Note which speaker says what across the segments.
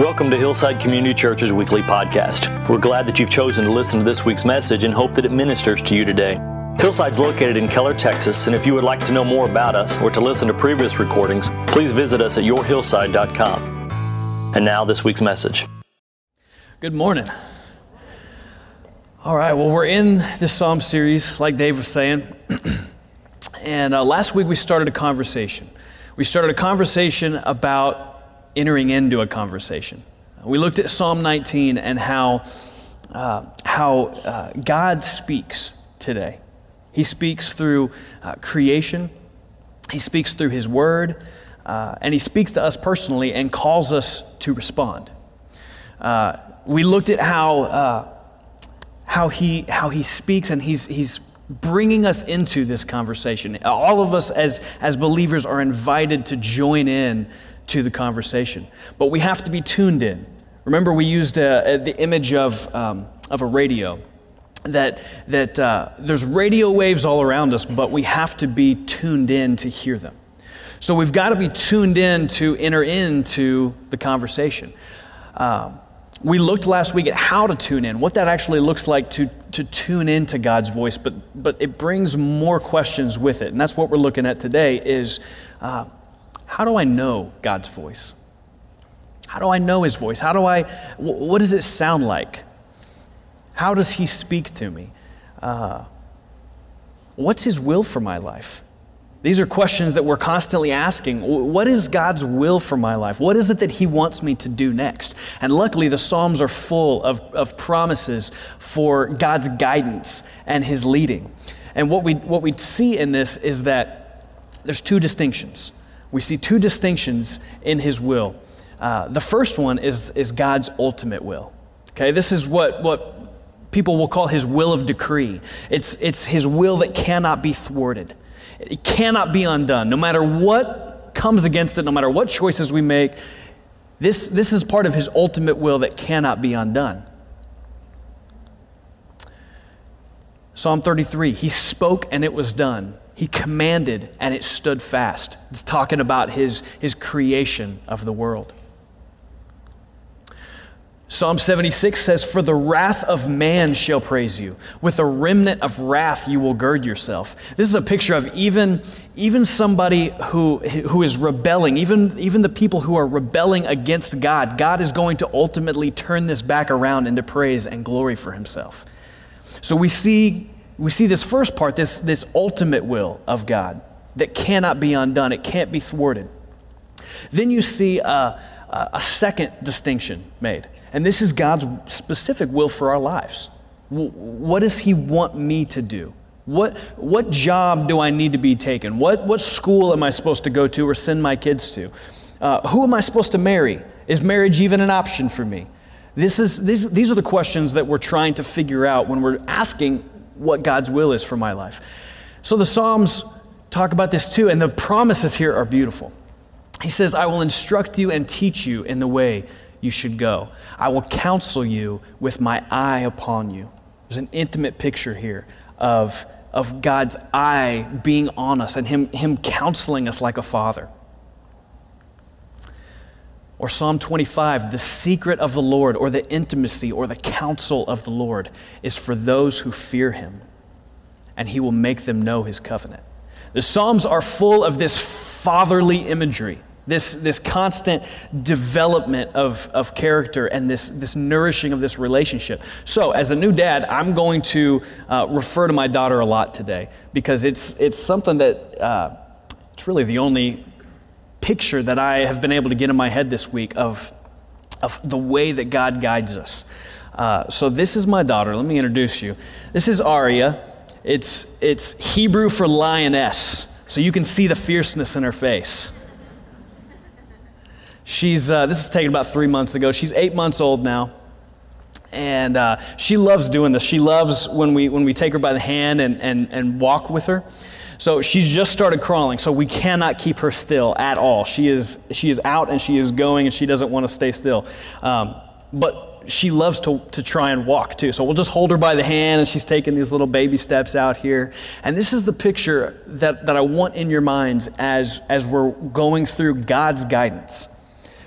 Speaker 1: Welcome to Hillside Community Church's weekly podcast. We're glad that you've chosen to listen to this week's message and hope that it ministers to you today. Hillside's located in Keller, Texas, and if you would like to know more about us or to listen to previous recordings, please visit us at yourhillside.com. And now, this week's message.
Speaker 2: Good morning. All right, well, we're in this Psalm series, like Dave was saying. and uh, last week we started a conversation. We started a conversation about entering into a conversation. We looked at Psalm 19 and how, uh, how uh, God speaks today. He speaks through uh, creation, He speaks through His Word, uh, and He speaks to us personally and calls us to respond. Uh, we looked at how, uh, how, he, how He speaks and He's, he's bringing us into this conversation. All of us as, as believers are invited to join in to the conversation. But we have to be tuned in. Remember, we used uh, uh, the image of, um, of a radio. That, that uh, there's radio waves all around us, but we have to be tuned in to hear them. So we've got to be tuned in to enter into the conversation. Um, we looked last week at how to tune in, what that actually looks like to, to tune into God's voice, but, but it brings more questions with it. And that's what we're looking at today is uh, how do I know God's voice? How do I know his voice? How do I, what does it sound like? How does he speak to me? Uh, what's his will for my life? These are questions that we're constantly asking. What is God's will for my life? What is it that He wants me to do next? And luckily, the Psalms are full of, of promises for God's guidance and His leading. And what we, what we see in this is that there's two distinctions we see two distinctions in his will. Uh, the first one is, is God's ultimate will. Okay, this is what, what people will call his will of decree. It's, it's his will that cannot be thwarted, it cannot be undone. No matter what comes against it, no matter what choices we make, this, this is part of his ultimate will that cannot be undone. Psalm 33 He spoke and it was done. He commanded and it stood fast. It's talking about his, his creation of the world. Psalm 76 says, For the wrath of man shall praise you. With a remnant of wrath you will gird yourself. This is a picture of even, even somebody who, who is rebelling, even, even the people who are rebelling against God. God is going to ultimately turn this back around into praise and glory for himself. So we see we see this first part, this, this ultimate will of God that cannot be undone, it can't be thwarted. Then you see a, a second distinction made, and this is God's specific will for our lives. What does He want me to do? What, what job do I need to be taken? What, what school am I supposed to go to or send my kids to? Uh, who am I supposed to marry? Is marriage even an option for me? This is, this, these are the questions that we're trying to figure out when we're asking what God's will is for my life. So the Psalms talk about this too, and the promises here are beautiful. He says, I will instruct you and teach you in the way you should go. I will counsel you with my eye upon you. There's an intimate picture here of, of God's eye being on us and him, him counseling us like a father. Or Psalm 25, the secret of the Lord, or the intimacy, or the counsel of the Lord is for those who fear him, and he will make them know his covenant. The Psalms are full of this fatherly imagery, this, this constant development of, of character and this, this nourishing of this relationship. So, as a new dad, I'm going to uh, refer to my daughter a lot today because it's, it's something that uh, it's really the only picture that I have been able to get in my head this week of, of the way that God guides us. Uh, so, this is my daughter. Let me introduce you. This is Aria. It's, it's Hebrew for lioness, so you can see the fierceness in her face. She's, uh, this is taken about three months ago. She's eight months old now. And uh, she loves doing this. She loves when we, when we take her by the hand and, and, and walk with her. So she's just started crawling, so we cannot keep her still at all. She is, she is out and she is going and she doesn't want to stay still. Um, but she loves to, to try and walk too. So we'll just hold her by the hand and she's taking these little baby steps out here. And this is the picture that, that I want in your minds as, as we're going through God's guidance.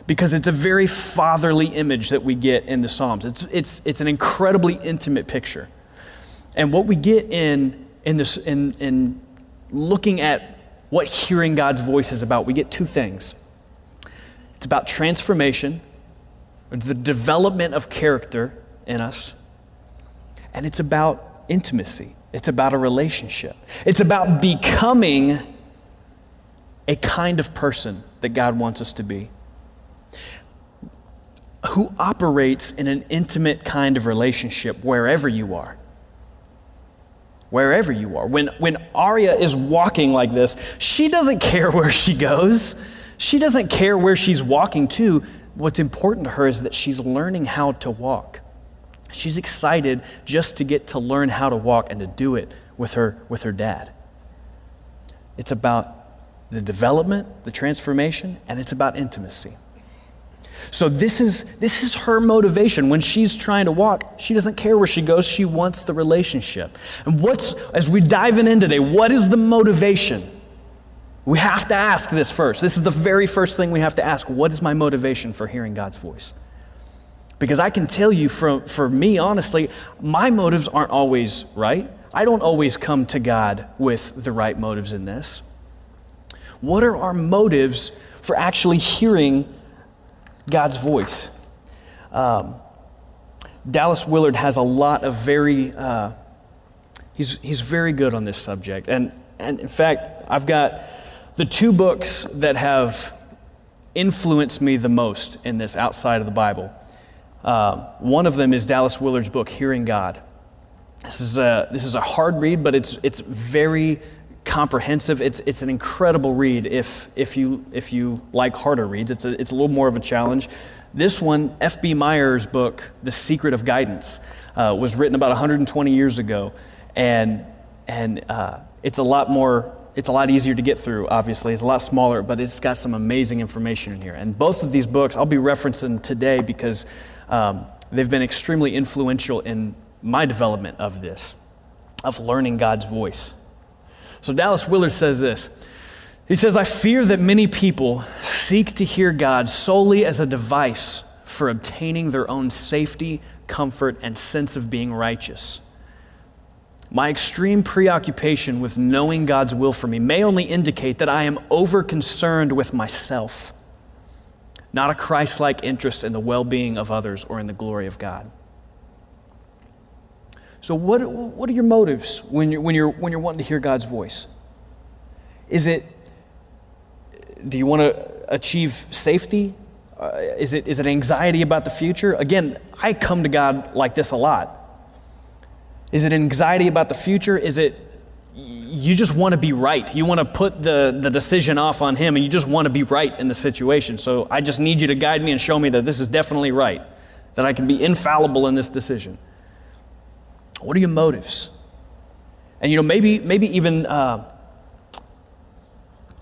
Speaker 2: because it's a very fatherly image that we get in the Psalms. It's, it's, it's an incredibly intimate picture. And what we get in, in, this, in, in looking at what hearing God's voice is about, we get two things it's about transformation, the development of character in us, and it's about intimacy. It's about a relationship. It's about becoming a kind of person that God wants us to be who operates in an intimate kind of relationship wherever you are. Wherever you are. When, when Aria is walking like this, she doesn't care where she goes. She doesn't care where she's walking to. What's important to her is that she's learning how to walk. She's excited just to get to learn how to walk and to do it with her, with her dad. It's about the development, the transformation, and it's about intimacy. So this is this is her motivation when she's trying to walk. She doesn't care where she goes. She wants the relationship. And what's as we dive in today, what is the motivation? We have to ask this first. This is the very first thing we have to ask. What is my motivation for hearing God's voice? Because I can tell you from for me honestly, my motives aren't always right. I don't always come to God with the right motives in this. What are our motives for actually hearing God's voice. Um, Dallas Willard has a lot of very, uh, he's, he's very good on this subject. And, and in fact, I've got the two books that have influenced me the most in this outside of the Bible. Uh, one of them is Dallas Willard's book, Hearing God. This is a, this is a hard read, but it's, it's very comprehensive. It's, it's an incredible read if, if, you, if you like harder reads. It's a, it's a little more of a challenge. This one, F.B. Meyer's book, The Secret of Guidance, uh, was written about 120 years ago. And, and uh, it's a lot more, it's a lot easier to get through, obviously. It's a lot smaller, but it's got some amazing information in here. And both of these books I'll be referencing today because um, they've been extremely influential in my development of this, of learning God's voice. So Dallas Willard says this. He says, I fear that many people seek to hear God solely as a device for obtaining their own safety, comfort, and sense of being righteous. My extreme preoccupation with knowing God's will for me may only indicate that I am over concerned with myself, not a Christ like interest in the well being of others or in the glory of God. So, what, what are your motives when you're, when, you're, when you're wanting to hear God's voice? Is it, do you want to achieve safety? Uh, is, it, is it anxiety about the future? Again, I come to God like this a lot. Is it anxiety about the future? Is it you just want to be right? You want to put the, the decision off on Him and you just want to be right in the situation. So I just need you to guide me and show me that this is definitely right, that I can be infallible in this decision. What are your motives? And you know, maybe, maybe even, uh,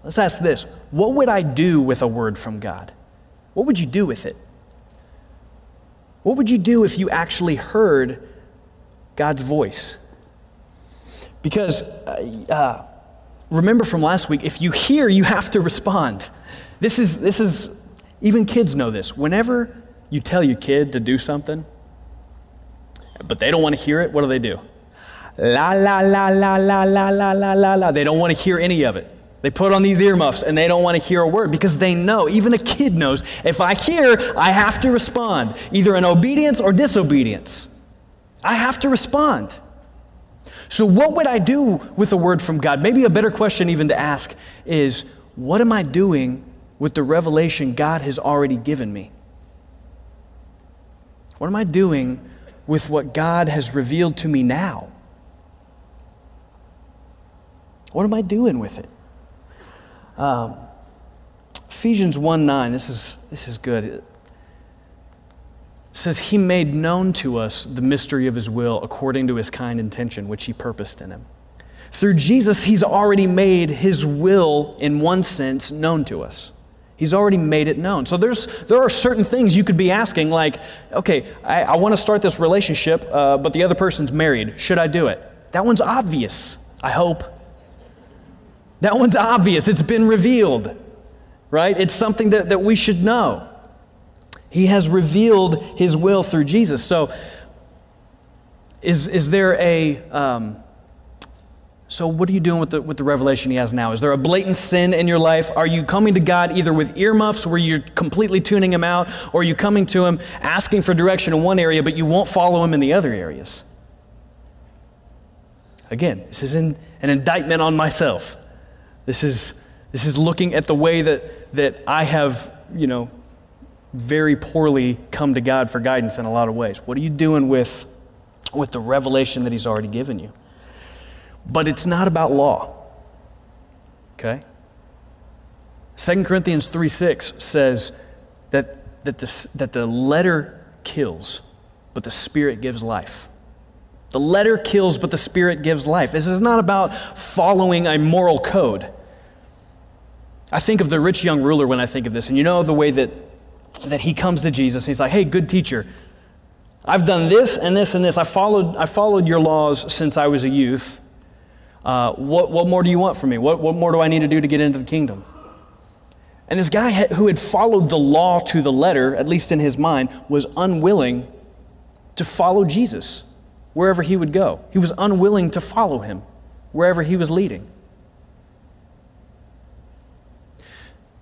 Speaker 2: let's ask this what would I do with a word from God? What would you do with it? What would you do if you actually heard God's voice? Because uh, uh, remember from last week, if you hear, you have to respond. This is, this is, even kids know this. Whenever you tell your kid to do something, but they don't want to hear it, what do they do? La, la, la, la, la, la, la, la, la, la. They don't want to hear any of it. They put on these earmuffs and they don't want to hear a word because they know, even a kid knows, if I hear, I have to respond, either in obedience or disobedience. I have to respond. So, what would I do with a word from God? Maybe a better question, even to ask, is what am I doing with the revelation God has already given me? What am I doing with what God has revealed to me now? What am I doing with it? Um, Ephesians 1 9, this is, this is good. It says, He made known to us the mystery of His will according to His kind intention, which He purposed in Him. Through Jesus, He's already made His will, in one sense, known to us. He's already made it known. So there's, there are certain things you could be asking, like, okay, I, I want to start this relationship, uh, but the other person's married. Should I do it? That one's obvious, I hope. That one's obvious. It's been revealed, right? It's something that, that we should know. He has revealed his will through Jesus. So, is, is there a. Um, so, what are you doing with the, with the revelation he has now? Is there a blatant sin in your life? Are you coming to God either with earmuffs where you're completely tuning him out, or are you coming to him asking for direction in one area, but you won't follow him in the other areas? Again, this is an, an indictment on myself. This is, this is looking at the way that, that I have, you know, very poorly come to God for guidance in a lot of ways. What are you doing with, with the revelation that he's already given you? But it's not about law. Okay? 2 Corinthians 3 6 says that, that, the, that the letter kills, but the Spirit gives life. The letter kills, but the Spirit gives life. This is not about following a moral code. I think of the rich young ruler when I think of this, and you know the way that, that he comes to Jesus. he's like, hey, good teacher, I've done this and this and this. I followed, I followed your laws since I was a youth. Uh, what, what more do you want from me? What, what more do I need to do to get into the kingdom? And this guy who had followed the law to the letter, at least in his mind, was unwilling to follow Jesus wherever he would go. He was unwilling to follow him wherever he was leading.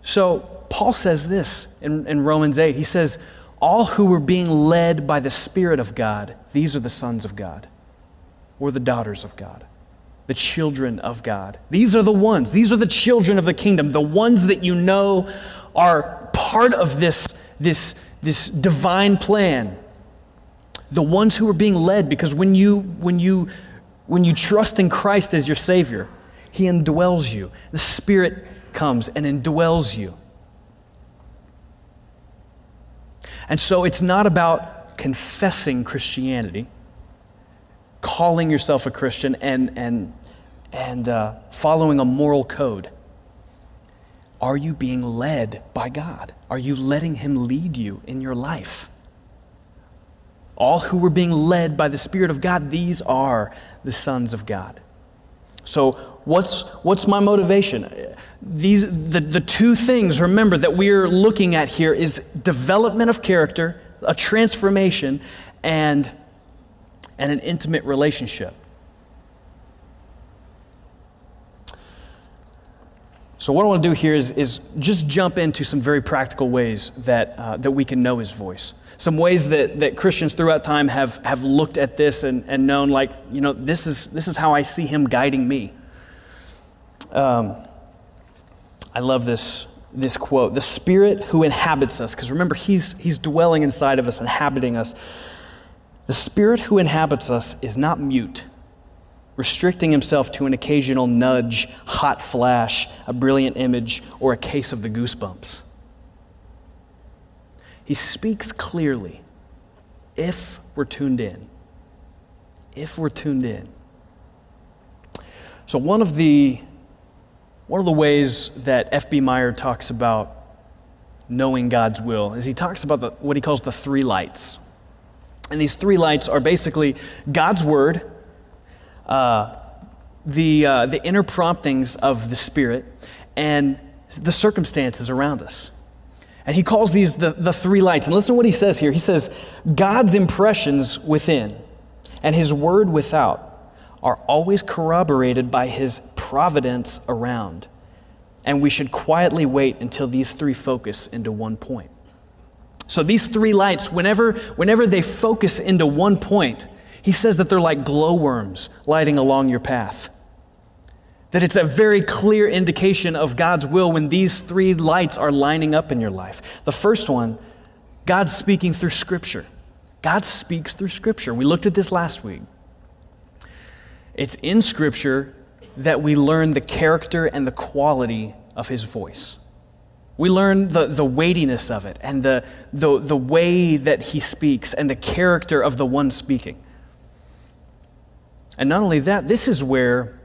Speaker 2: So, Paul says this in, in Romans 8. He says, All who were being led by the Spirit of God, these are the sons of God or the daughters of God the children of God. These are the ones, these are the children of the kingdom, the ones that you know are part of this, this, this divine plan. The ones who are being led, because when you, when, you, when you trust in Christ as your Savior, He indwells you. The Spirit comes and indwells you. And so it's not about confessing Christianity calling yourself a Christian and, and, and uh, following a moral code? Are you being led by God? Are you letting Him lead you in your life? All who were being led by the Spirit of God, these are the sons of God. So, what's, what's my motivation? These, the, the two things, remember, that we're looking at here is development of character, a transformation, and and an intimate relationship. So, what I want to do here is, is just jump into some very practical ways that, uh, that we can know His voice. Some ways that, that Christians throughout time have, have looked at this and, and known, like, you know, this is, this is how I see Him guiding me. Um, I love this, this quote The Spirit who inhabits us, because remember, he's, he's dwelling inside of us, inhabiting us. The Spirit who inhabits us is not mute, restricting himself to an occasional nudge, hot flash, a brilliant image, or a case of the goosebumps. He speaks clearly if we're tuned in. If we're tuned in. So, one of the, one of the ways that F.B. Meyer talks about knowing God's will is he talks about the, what he calls the three lights. And these three lights are basically God's Word, uh, the, uh, the inner promptings of the Spirit, and the circumstances around us. And he calls these the, the three lights. And listen to what he says here. He says, God's impressions within and his word without are always corroborated by his providence around. And we should quietly wait until these three focus into one point. So these three lights, whenever, whenever they focus into one point, he says that they're like glowworms lighting along your path. That it's a very clear indication of God's will when these three lights are lining up in your life. The first one, God's speaking through Scripture. God speaks through Scripture. We looked at this last week. It's in Scripture that we learn the character and the quality of His voice. We learn the, the weightiness of it and the, the, the way that he speaks and the character of the one speaking. And not only that, this is where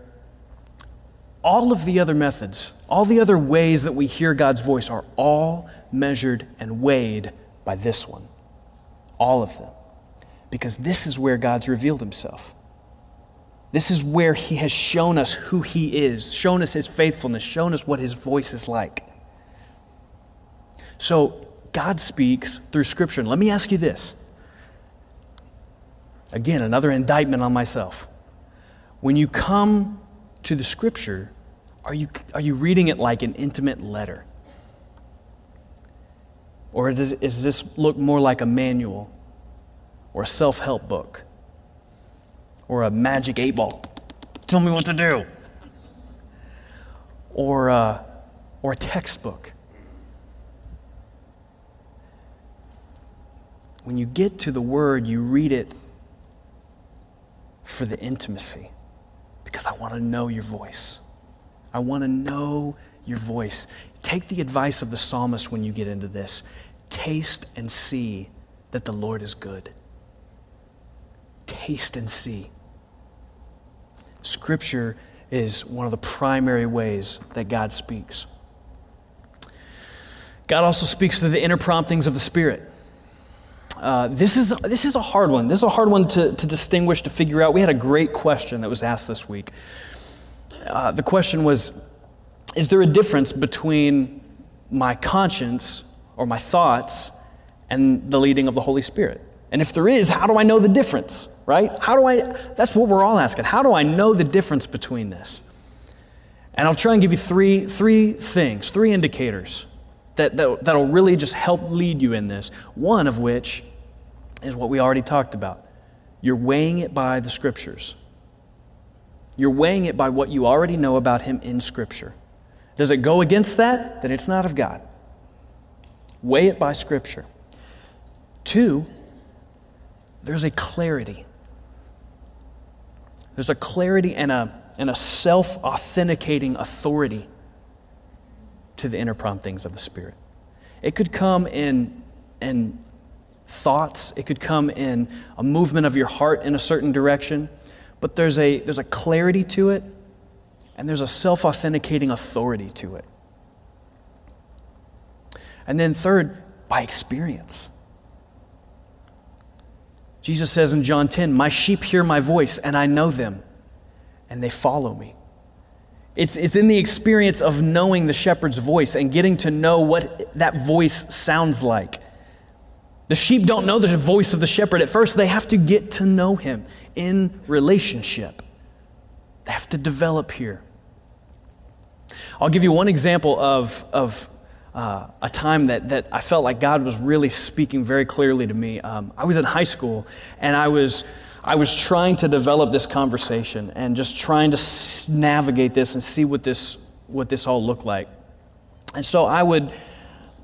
Speaker 2: all of the other methods, all the other ways that we hear God's voice are all measured and weighed by this one. All of them. Because this is where God's revealed himself. This is where he has shown us who he is, shown us his faithfulness, shown us what his voice is like. So God speaks through Scripture. And let me ask you this. Again, another indictment on myself. When you come to the Scripture, are you, are you reading it like an intimate letter? Or does, does this look more like a manual or a self help book or a magic eight ball? Tell me what to do. Or, or a textbook. When you get to the Word, you read it for the intimacy because I want to know your voice. I want to know your voice. Take the advice of the psalmist when you get into this. Taste and see that the Lord is good. Taste and see. Scripture is one of the primary ways that God speaks. God also speaks through the inner promptings of the Spirit. Uh, this, is, this is a hard one. This is a hard one to, to distinguish, to figure out. We had a great question that was asked this week. Uh, the question was Is there a difference between my conscience or my thoughts and the leading of the Holy Spirit? And if there is, how do I know the difference, right? How do I, that's what we're all asking. How do I know the difference between this? And I'll try and give you three, three things, three indicators that, that, that'll really just help lead you in this. One of which is what we already talked about. You're weighing it by the scriptures. You're weighing it by what you already know about Him in Scripture. Does it go against that? Then it's not of God. Weigh it by Scripture. Two, there's a clarity. There's a clarity and a, and a self authenticating authority to the inner promptings of the Spirit. It could come in, in thoughts, it could come in a movement of your heart in a certain direction, but there's a, there's a clarity to it, and there's a self authenticating authority to it. And then, third, by experience. Jesus says in John 10, My sheep hear my voice, and I know them, and they follow me. It's, it's in the experience of knowing the shepherd's voice and getting to know what that voice sounds like. The sheep don't know the voice of the shepherd at first, they have to get to know him in relationship. They have to develop here. I'll give you one example of, of uh, a time that, that I felt like God was really speaking very clearly to me. Um, I was in high school and I was, I was trying to develop this conversation and just trying to s- navigate this and see what this, what this all looked like. And so I would,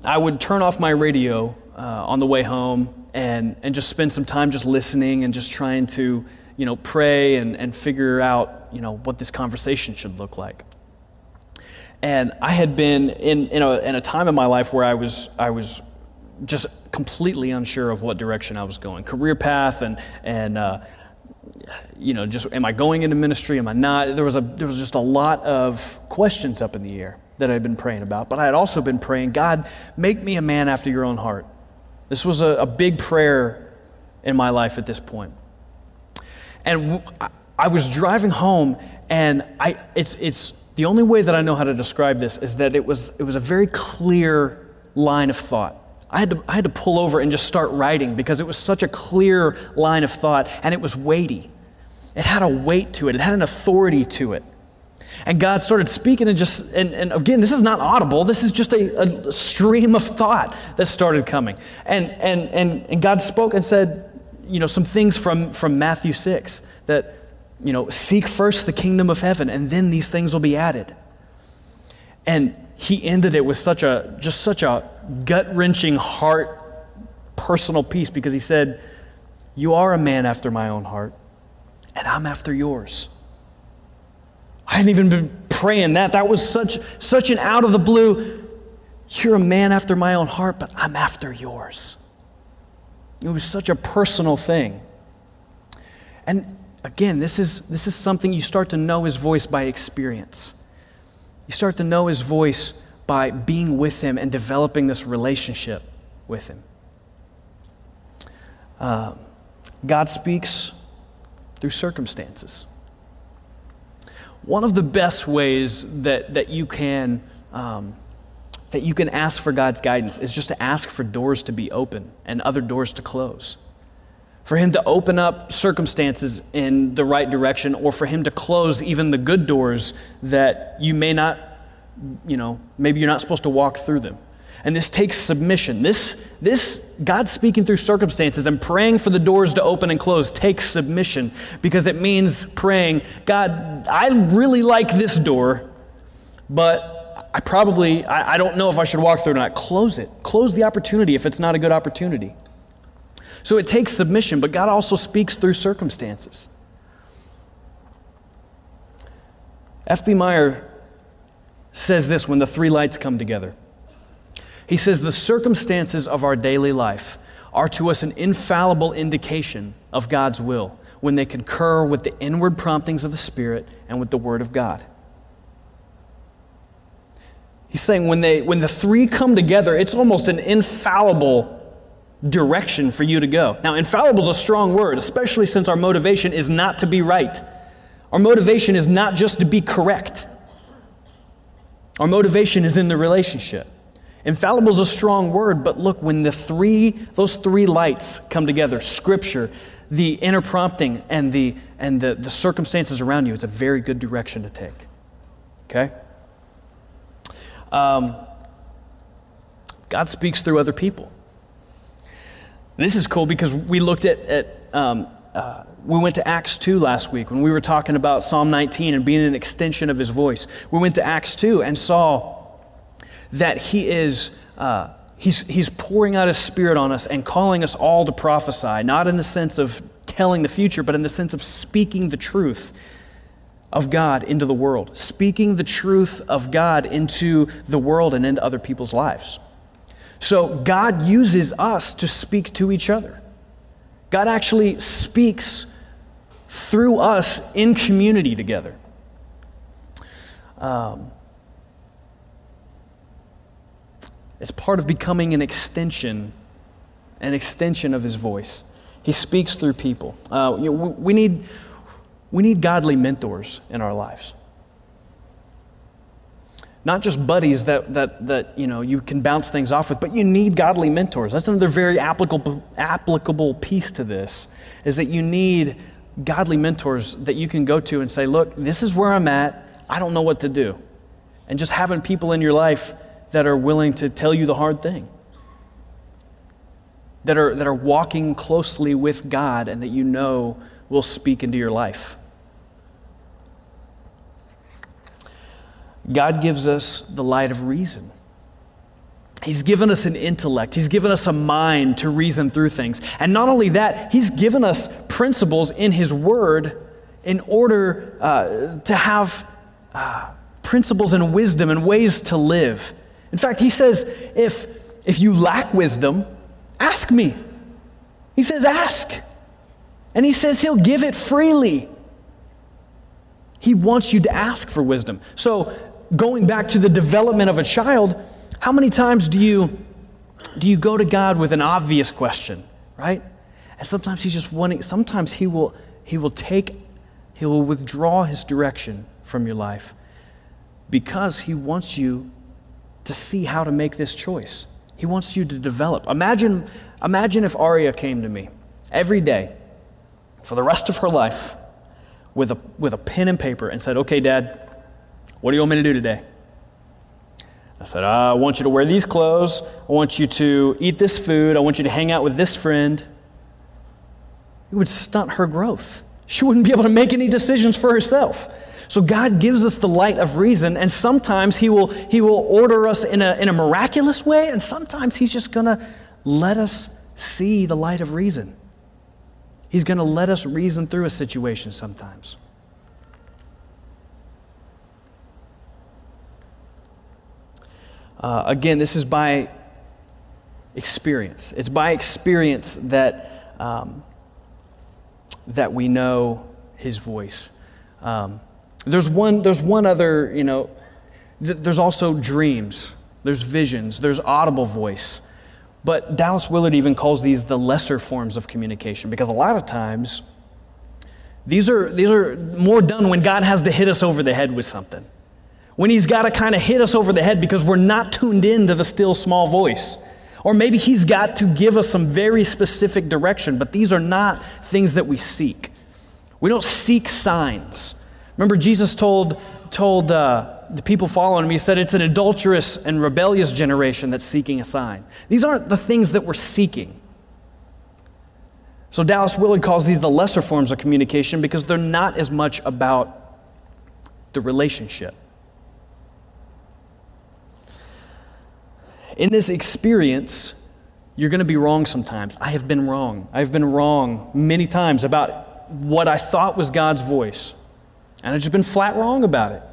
Speaker 2: I would turn off my radio uh, on the way home and, and just spend some time just listening and just trying to, you know, pray and, and figure out, you know, what this conversation should look like. And I had been in, in, a, in a time in my life where I was, I was just completely unsure of what direction I was going, career path, and, and uh, you know, just am I going into ministry? Am I not? There was, a, there was just a lot of questions up in the air that I had been praying about. But I had also been praying, God, make me a man after your own heart. This was a, a big prayer in my life at this point. And I was driving home, and I, it's, it's the only way that I know how to describe this is that it was, it was a very clear line of thought. I had, to, I had to pull over and just start writing because it was such a clear line of thought and it was weighty. It had a weight to it, it had an authority to it. And God started speaking and just, and, and again, this is not audible. This is just a, a stream of thought that started coming. And, and, and, and God spoke and said, you know, some things from, from Matthew 6 that you know, seek first the kingdom of heaven, and then these things will be added. And he ended it with such a just such a gut wrenching heart personal piece because he said, You are a man after my own heart, and I'm after yours. I hadn't even been praying that. That was such such an out of the blue. You're a man after my own heart, but I'm after yours. It was such a personal thing. And again, this is, this is something you start to know his voice by experience. You start to know his voice by being with him and developing this relationship with him. Uh, God speaks through circumstances. One of the best ways that, that you can um, that you can ask for God's guidance is just to ask for doors to be open and other doors to close. For Him to open up circumstances in the right direction, or for Him to close even the good doors that you may not, you know, maybe you're not supposed to walk through them. And this takes submission. This, this, God speaking through circumstances and praying for the doors to open and close takes submission because it means praying, God, I really like this door, but I probably, I, I don't know if I should walk through it or not. Close it. Close the opportunity if it's not a good opportunity. So it takes submission, but God also speaks through circumstances. F.B. Meyer says this when the three lights come together. He says, The circumstances of our daily life are to us an infallible indication of God's will when they concur with the inward promptings of the Spirit and with the Word of God. He's saying when, they, when the three come together, it's almost an infallible direction for you to go. Now, infallible is a strong word, especially since our motivation is not to be right. Our motivation is not just to be correct, our motivation is in the relationship. Infallible is a strong word, but look, when the three, those three lights come together, scripture, the inner prompting, and the and the, the circumstances around you, it's a very good direction to take. Okay? Um, God speaks through other people. This is cool because we looked at, at um, uh, we went to Acts 2 last week when we were talking about Psalm 19 and being an extension of his voice. We went to Acts 2 and saw that He is. Uh, he's, he's pouring out His Spirit on us and calling us all to prophesy, not in the sense of telling the future, but in the sense of speaking the truth of God into the world, speaking the truth of God into the world and into other people's lives. So God uses us to speak to each other. God actually speaks through us in community together. Um, It's part of becoming an extension, an extension of his voice. He speaks through people. Uh, you know, we, need, we need godly mentors in our lives. Not just buddies that, that, that you, know, you can bounce things off with, but you need godly mentors. That's another very applicable, applicable piece to this, is that you need godly mentors that you can go to and say, look, this is where I'm at. I don't know what to do. And just having people in your life that are willing to tell you the hard thing, that are, that are walking closely with God and that you know will speak into your life. God gives us the light of reason. He's given us an intellect. He's given us a mind to reason through things. And not only that, He's given us principles in His Word in order uh, to have uh, principles and wisdom and ways to live in fact, he says, if, if you lack wisdom, ask me. He says, ask. And he says he'll give it freely. He wants you to ask for wisdom. So, going back to the development of a child, how many times do you, do you go to God with an obvious question, right? And sometimes he's just wanting, sometimes he will, he will take, he will withdraw his direction from your life because he wants you to see how to make this choice. He wants you to develop. Imagine, imagine if Aria came to me every day for the rest of her life with a, with a pen and paper and said, Okay, Dad, what do you want me to do today? I said, I want you to wear these clothes. I want you to eat this food. I want you to hang out with this friend. It would stunt her growth. She wouldn't be able to make any decisions for herself. So God gives us the light of reason, and sometimes He will, he will order us in a, in a miraculous way, and sometimes He's just going to let us see the light of reason. He's going to let us reason through a situation sometimes. Uh, again, this is by experience. It's by experience that, um, that we know His voice. Um, there's one, there's one other, you know, th- there's also dreams, there's visions, there's audible voice. But Dallas Willard even calls these the lesser forms of communication because a lot of times these are, these are more done when God has to hit us over the head with something. when He's got to kind of hit us over the head because we're not tuned in to the still small voice. Or maybe He's got to give us some very specific direction, but these are not things that we seek. We don't seek signs. Remember, Jesus told, told uh, the people following him, He said, It's an adulterous and rebellious generation that's seeking a sign. These aren't the things that we're seeking. So Dallas Willard calls these the lesser forms of communication because they're not as much about the relationship. In this experience, you're going to be wrong sometimes. I have been wrong. I've been wrong many times about what I thought was God's voice. And I've just been flat wrong about it.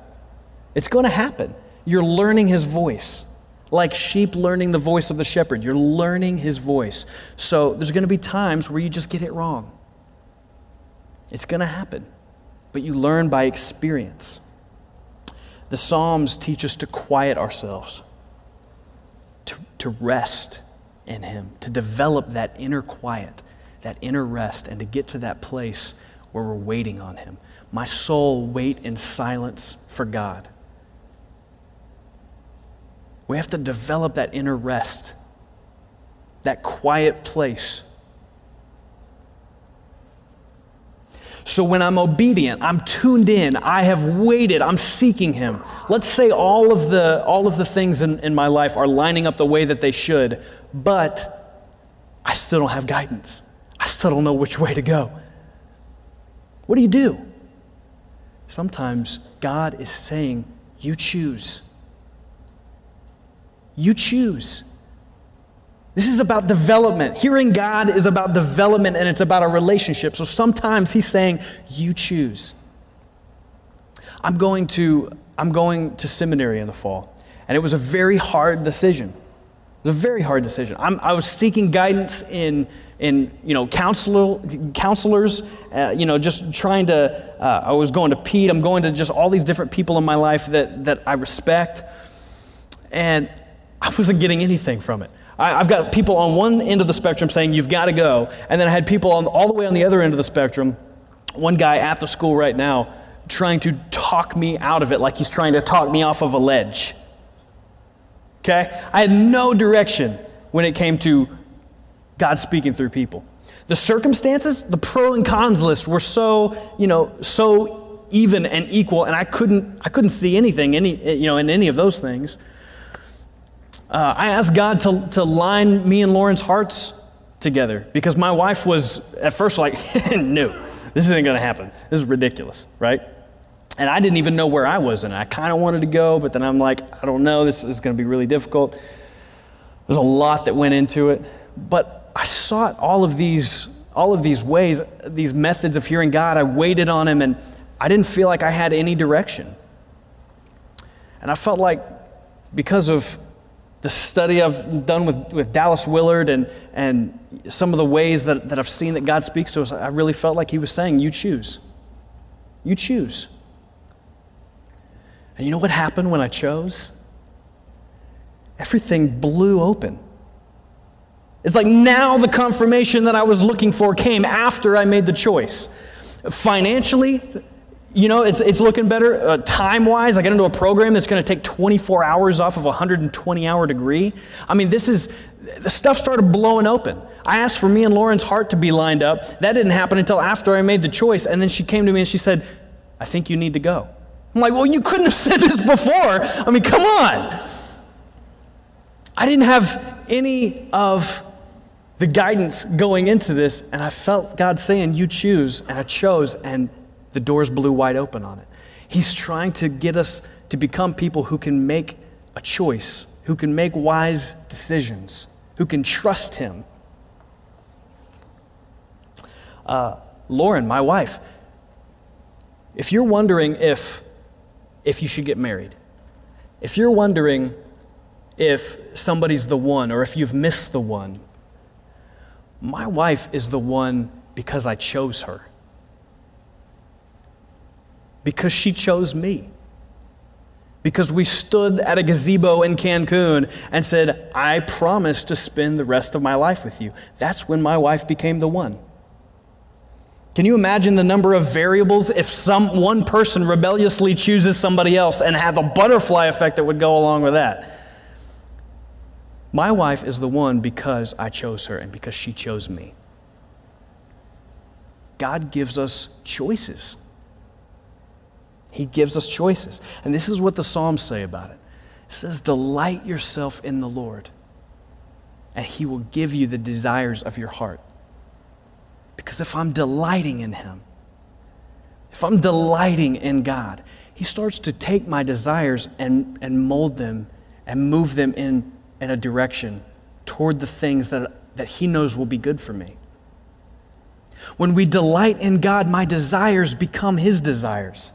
Speaker 2: It's going to happen. You're learning His voice like sheep learning the voice of the shepherd. You're learning his voice. So there's going to be times where you just get it wrong. It's going to happen, but you learn by experience. The Psalms teach us to quiet ourselves, to, to rest in Him, to develop that inner quiet, that inner rest, and to get to that place where we're waiting on Him. My soul, wait in silence for God. We have to develop that inner rest, that quiet place. So when I'm obedient, I'm tuned in, I have waited, I'm seeking Him. Let's say all of the, all of the things in, in my life are lining up the way that they should, but I still don't have guidance. I still don't know which way to go. What do you do? Sometimes God is saying, You choose. You choose. This is about development. Hearing God is about development and it's about a relationship. So sometimes He's saying, You choose. I'm going to, I'm going to seminary in the fall, and it was a very hard decision. It was a very hard decision. I'm, i was seeking guidance in, in you know, counselor, counselors, uh, you know, just trying to, uh, I was going to Pete, I'm going to just all these different people in my life that, that I respect. And I wasn't getting anything from it. I, have got people on one end of the spectrum saying, you've got to go. And then I had people on, all the way on the other end of the spectrum, one guy at the school right now, trying to talk me out of it like he's trying to talk me off of a ledge. Okay? I had no direction when it came to God speaking through people. The circumstances, the pro and cons list were so, you know, so even and equal, and I couldn't, I couldn't see anything, any, you know, in any of those things. Uh, I asked God to, to line me and Lauren's hearts together because my wife was at first like, no, this isn't going to happen. This is ridiculous, right? And I didn't even know where I was, and I kind of wanted to go, but then I'm like, I don't know, this is going to be really difficult. There's a lot that went into it, but I sought all of these, all of these ways, these methods of hearing God. I waited on Him, and I didn't feel like I had any direction. And I felt like because of the study I've done with, with Dallas Willard and, and some of the ways that, that I've seen that God speaks to us, I really felt like He was saying, You choose. You choose. And you know what happened when I chose? Everything blew open. It's like now the confirmation that I was looking for came after I made the choice. Financially, you know, it's, it's looking better. Uh, time wise, I get into a program that's going to take 24 hours off of a 120 hour degree. I mean, this is, the stuff started blowing open. I asked for me and Lauren's heart to be lined up. That didn't happen until after I made the choice. And then she came to me and she said, I think you need to go. I'm like, well, you couldn't have said this before. I mean, come on. I didn't have any of the guidance going into this, and I felt God saying, You choose, and I chose, and the doors blew wide open on it. He's trying to get us to become people who can make a choice, who can make wise decisions, who can trust Him. Uh, Lauren, my wife, if you're wondering if, if you should get married, if you're wondering if somebody's the one or if you've missed the one, my wife is the one because I chose her because she chose me. Because we stood at a gazebo in Cancun and said, I promise to spend the rest of my life with you. That's when my wife became the one. Can you imagine the number of variables if some one person rebelliously chooses somebody else and have a butterfly effect that would go along with that? My wife is the one because I chose her and because she chose me. God gives us choices. He gives us choices. And this is what the Psalms say about it it says, Delight yourself in the Lord, and He will give you the desires of your heart. Because if I'm delighting in Him, if I'm delighting in God, He starts to take my desires and, and mold them and move them in, in a direction toward the things that, that He knows will be good for me. When we delight in God, my desires become His desires.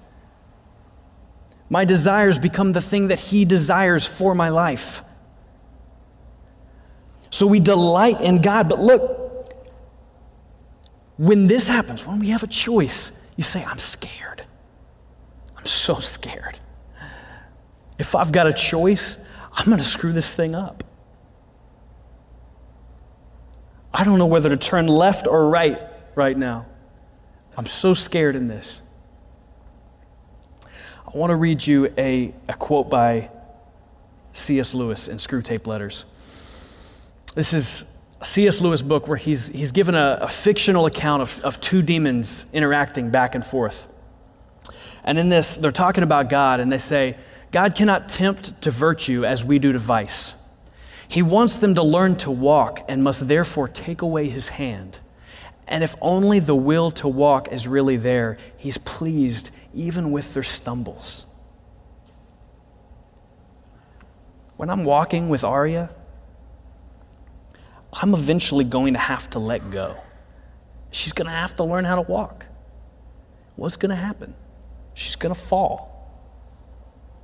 Speaker 2: My desires become the thing that He desires for my life. So we delight in God. But look, when this happens, when we have a choice, you say, I'm scared. I'm so scared. If I've got a choice, I'm going to screw this thing up. I don't know whether to turn left or right right now. I'm so scared in this. I want to read you a, a quote by C.S. Lewis in Screwtape Letters. This is C.S. Lewis book where he's, he's given a, a fictional account of, of two demons interacting back and forth. And in this, they're talking about God, and they say, God cannot tempt to virtue as we do to vice. He wants them to learn to walk and must therefore take away his hand. And if only the will to walk is really there, he's pleased even with their stumbles. When I'm walking with Aria, I'm eventually going to have to let go. She's going to have to learn how to walk. What's going to happen? She's going to fall.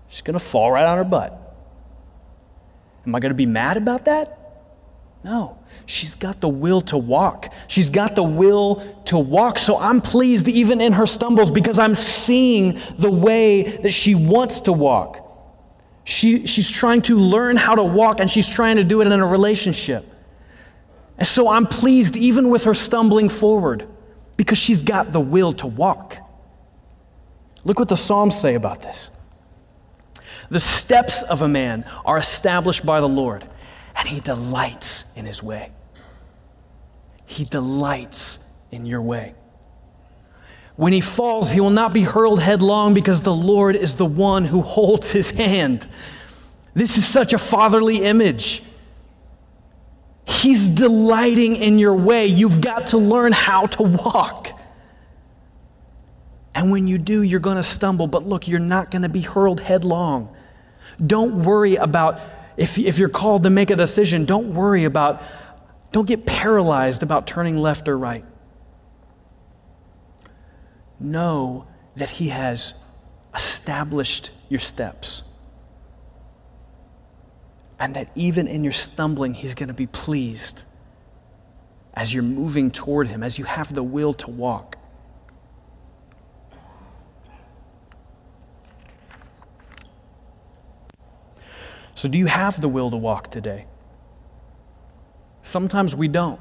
Speaker 2: She's going to fall right on her butt. Am I going to be mad about that? No. She's got the will to walk. She's got the will to walk. So I'm pleased even in her stumbles because I'm seeing the way that she wants to walk. She, she's trying to learn how to walk and she's trying to do it in a relationship. And so I'm pleased even with her stumbling forward because she's got the will to walk. Look what the Psalms say about this. The steps of a man are established by the Lord and he delights in his way. He delights in your way. When he falls, he will not be hurled headlong because the Lord is the one who holds his hand. This is such a fatherly image. He's delighting in your way. You've got to learn how to walk. And when you do, you're going to stumble. But look, you're not going to be hurled headlong. Don't worry about if, if you're called to make a decision, don't worry about, don't get paralyzed about turning left or right. Know that He has established your steps. And that even in your stumbling, He's going to be pleased as you're moving toward Him, as you have the will to walk. So, do you have the will to walk today? Sometimes we don't.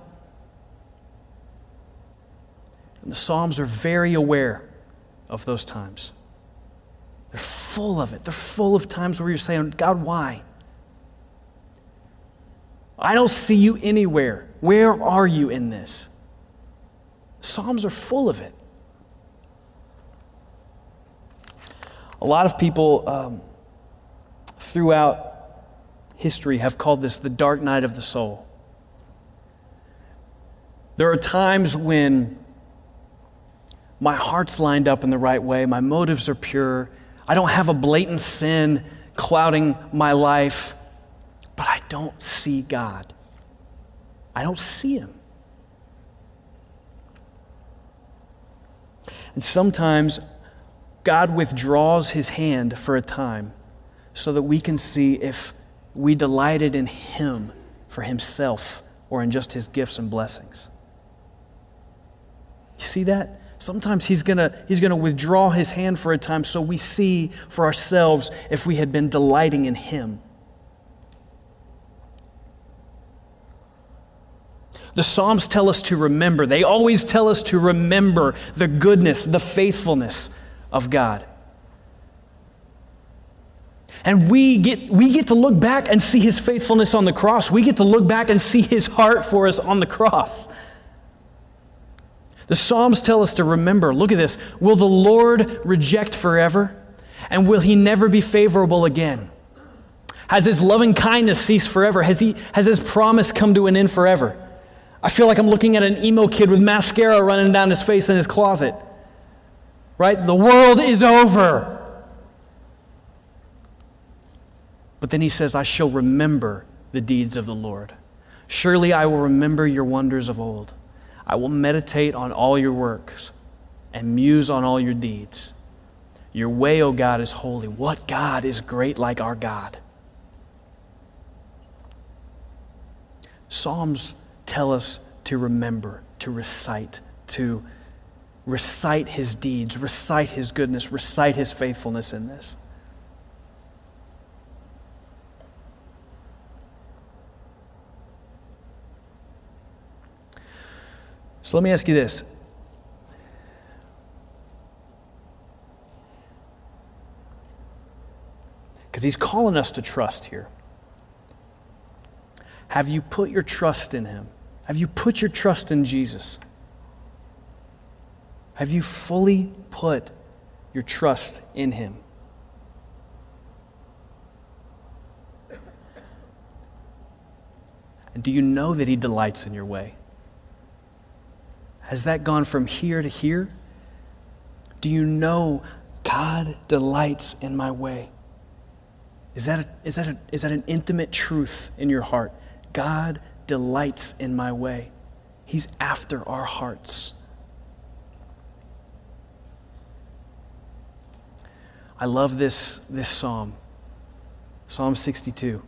Speaker 2: And the Psalms are very aware of those times. They're full of it. They're full of times where you're saying, God, why? I don't see you anywhere. Where are you in this? Psalms are full of it. A lot of people um, throughout history have called this the dark night of the soul. There are times when my heart's lined up in the right way, my motives are pure, I don't have a blatant sin clouding my life, but I don't see God. I don't see Him. And sometimes God withdraws His hand for a time so that we can see if we delighted in Him for Himself or in just His gifts and blessings. You see that? Sometimes he's going he's going to withdraw his hand for a time so we see for ourselves if we had been delighting in him. The Psalms tell us to remember. They always tell us to remember the goodness, the faithfulness of God. And we get, we get to look back and see his faithfulness on the cross. We get to look back and see his heart for us on the cross. The Psalms tell us to remember look at this. Will the Lord reject forever? And will he never be favorable again? Has his loving kindness ceased forever? Has, he, has his promise come to an end forever? I feel like I'm looking at an emo kid with mascara running down his face in his closet. Right? The world is over. But then he says, I shall remember the deeds of the Lord. Surely I will remember your wonders of old. I will meditate on all your works and muse on all your deeds. Your way, O God, is holy. What God is great like our God? Psalms tell us to remember, to recite, to recite his deeds, recite his goodness, recite his faithfulness in this. So let me ask you this. Because he's calling us to trust here. Have you put your trust in him? Have you put your trust in Jesus? Have you fully put your trust in him? And do you know that he delights in your way? Has that gone from here to here? Do you know God delights in my way? Is that, a, is, that a, is that an intimate truth in your heart? God delights in my way. He's after our hearts. I love this, this psalm, Psalm 62.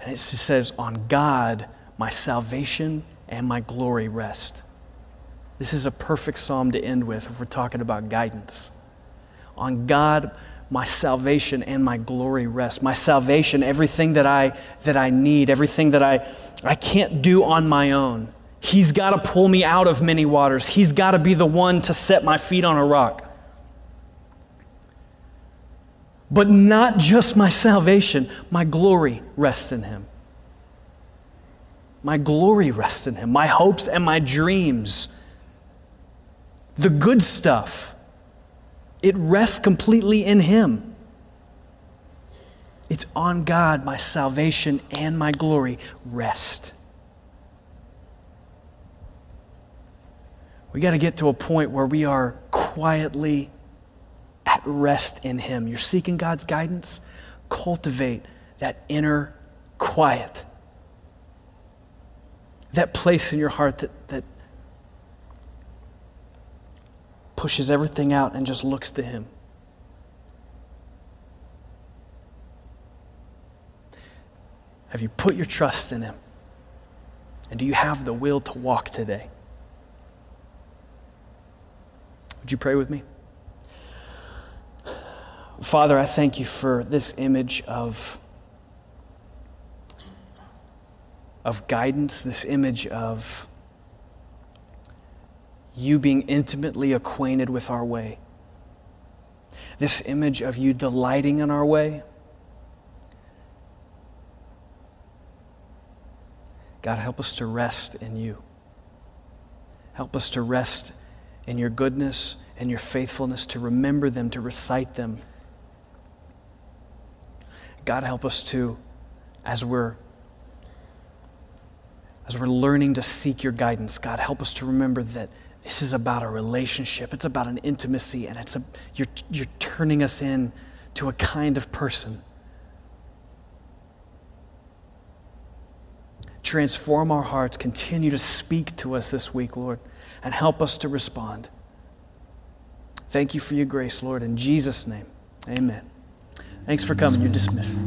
Speaker 2: And it says, On God my salvation and my glory rest. This is a perfect psalm to end with if we're talking about guidance. On God my salvation and my glory rest. My salvation, everything that I, that I need, everything that I, I can't do on my own. He's got to pull me out of many waters. He's got to be the one to set my feet on a rock. But not just my salvation, my glory rests in Him. My glory rests in Him. My hopes and my dreams, the good stuff it rests completely in Him. It's on God, my salvation and my glory rest. We got to get to a point where we are quietly at rest in Him. You're seeking God's guidance? Cultivate that inner quiet, that place in your heart that, that pushes everything out and just looks to Him. Have you put your trust in Him? And do you have the will to walk today? Would you pray with me? Father, I thank you for this image of, of guidance, this image of you being intimately acquainted with our way. This image of you delighting in our way. God, help us to rest in you. Help us to rest in your goodness and your faithfulness, to remember them, to recite them. God, help us to, as we're as we're learning to seek your guidance, God, help us to remember that this is about a relationship. It's about an intimacy, and it's a, you're, you're turning us in to a kind of person. Transform our hearts. Continue to speak to us this week, Lord, and help us to respond. Thank you for your grace, Lord. In Jesus' name, amen. Thanks for coming. You're dismissed.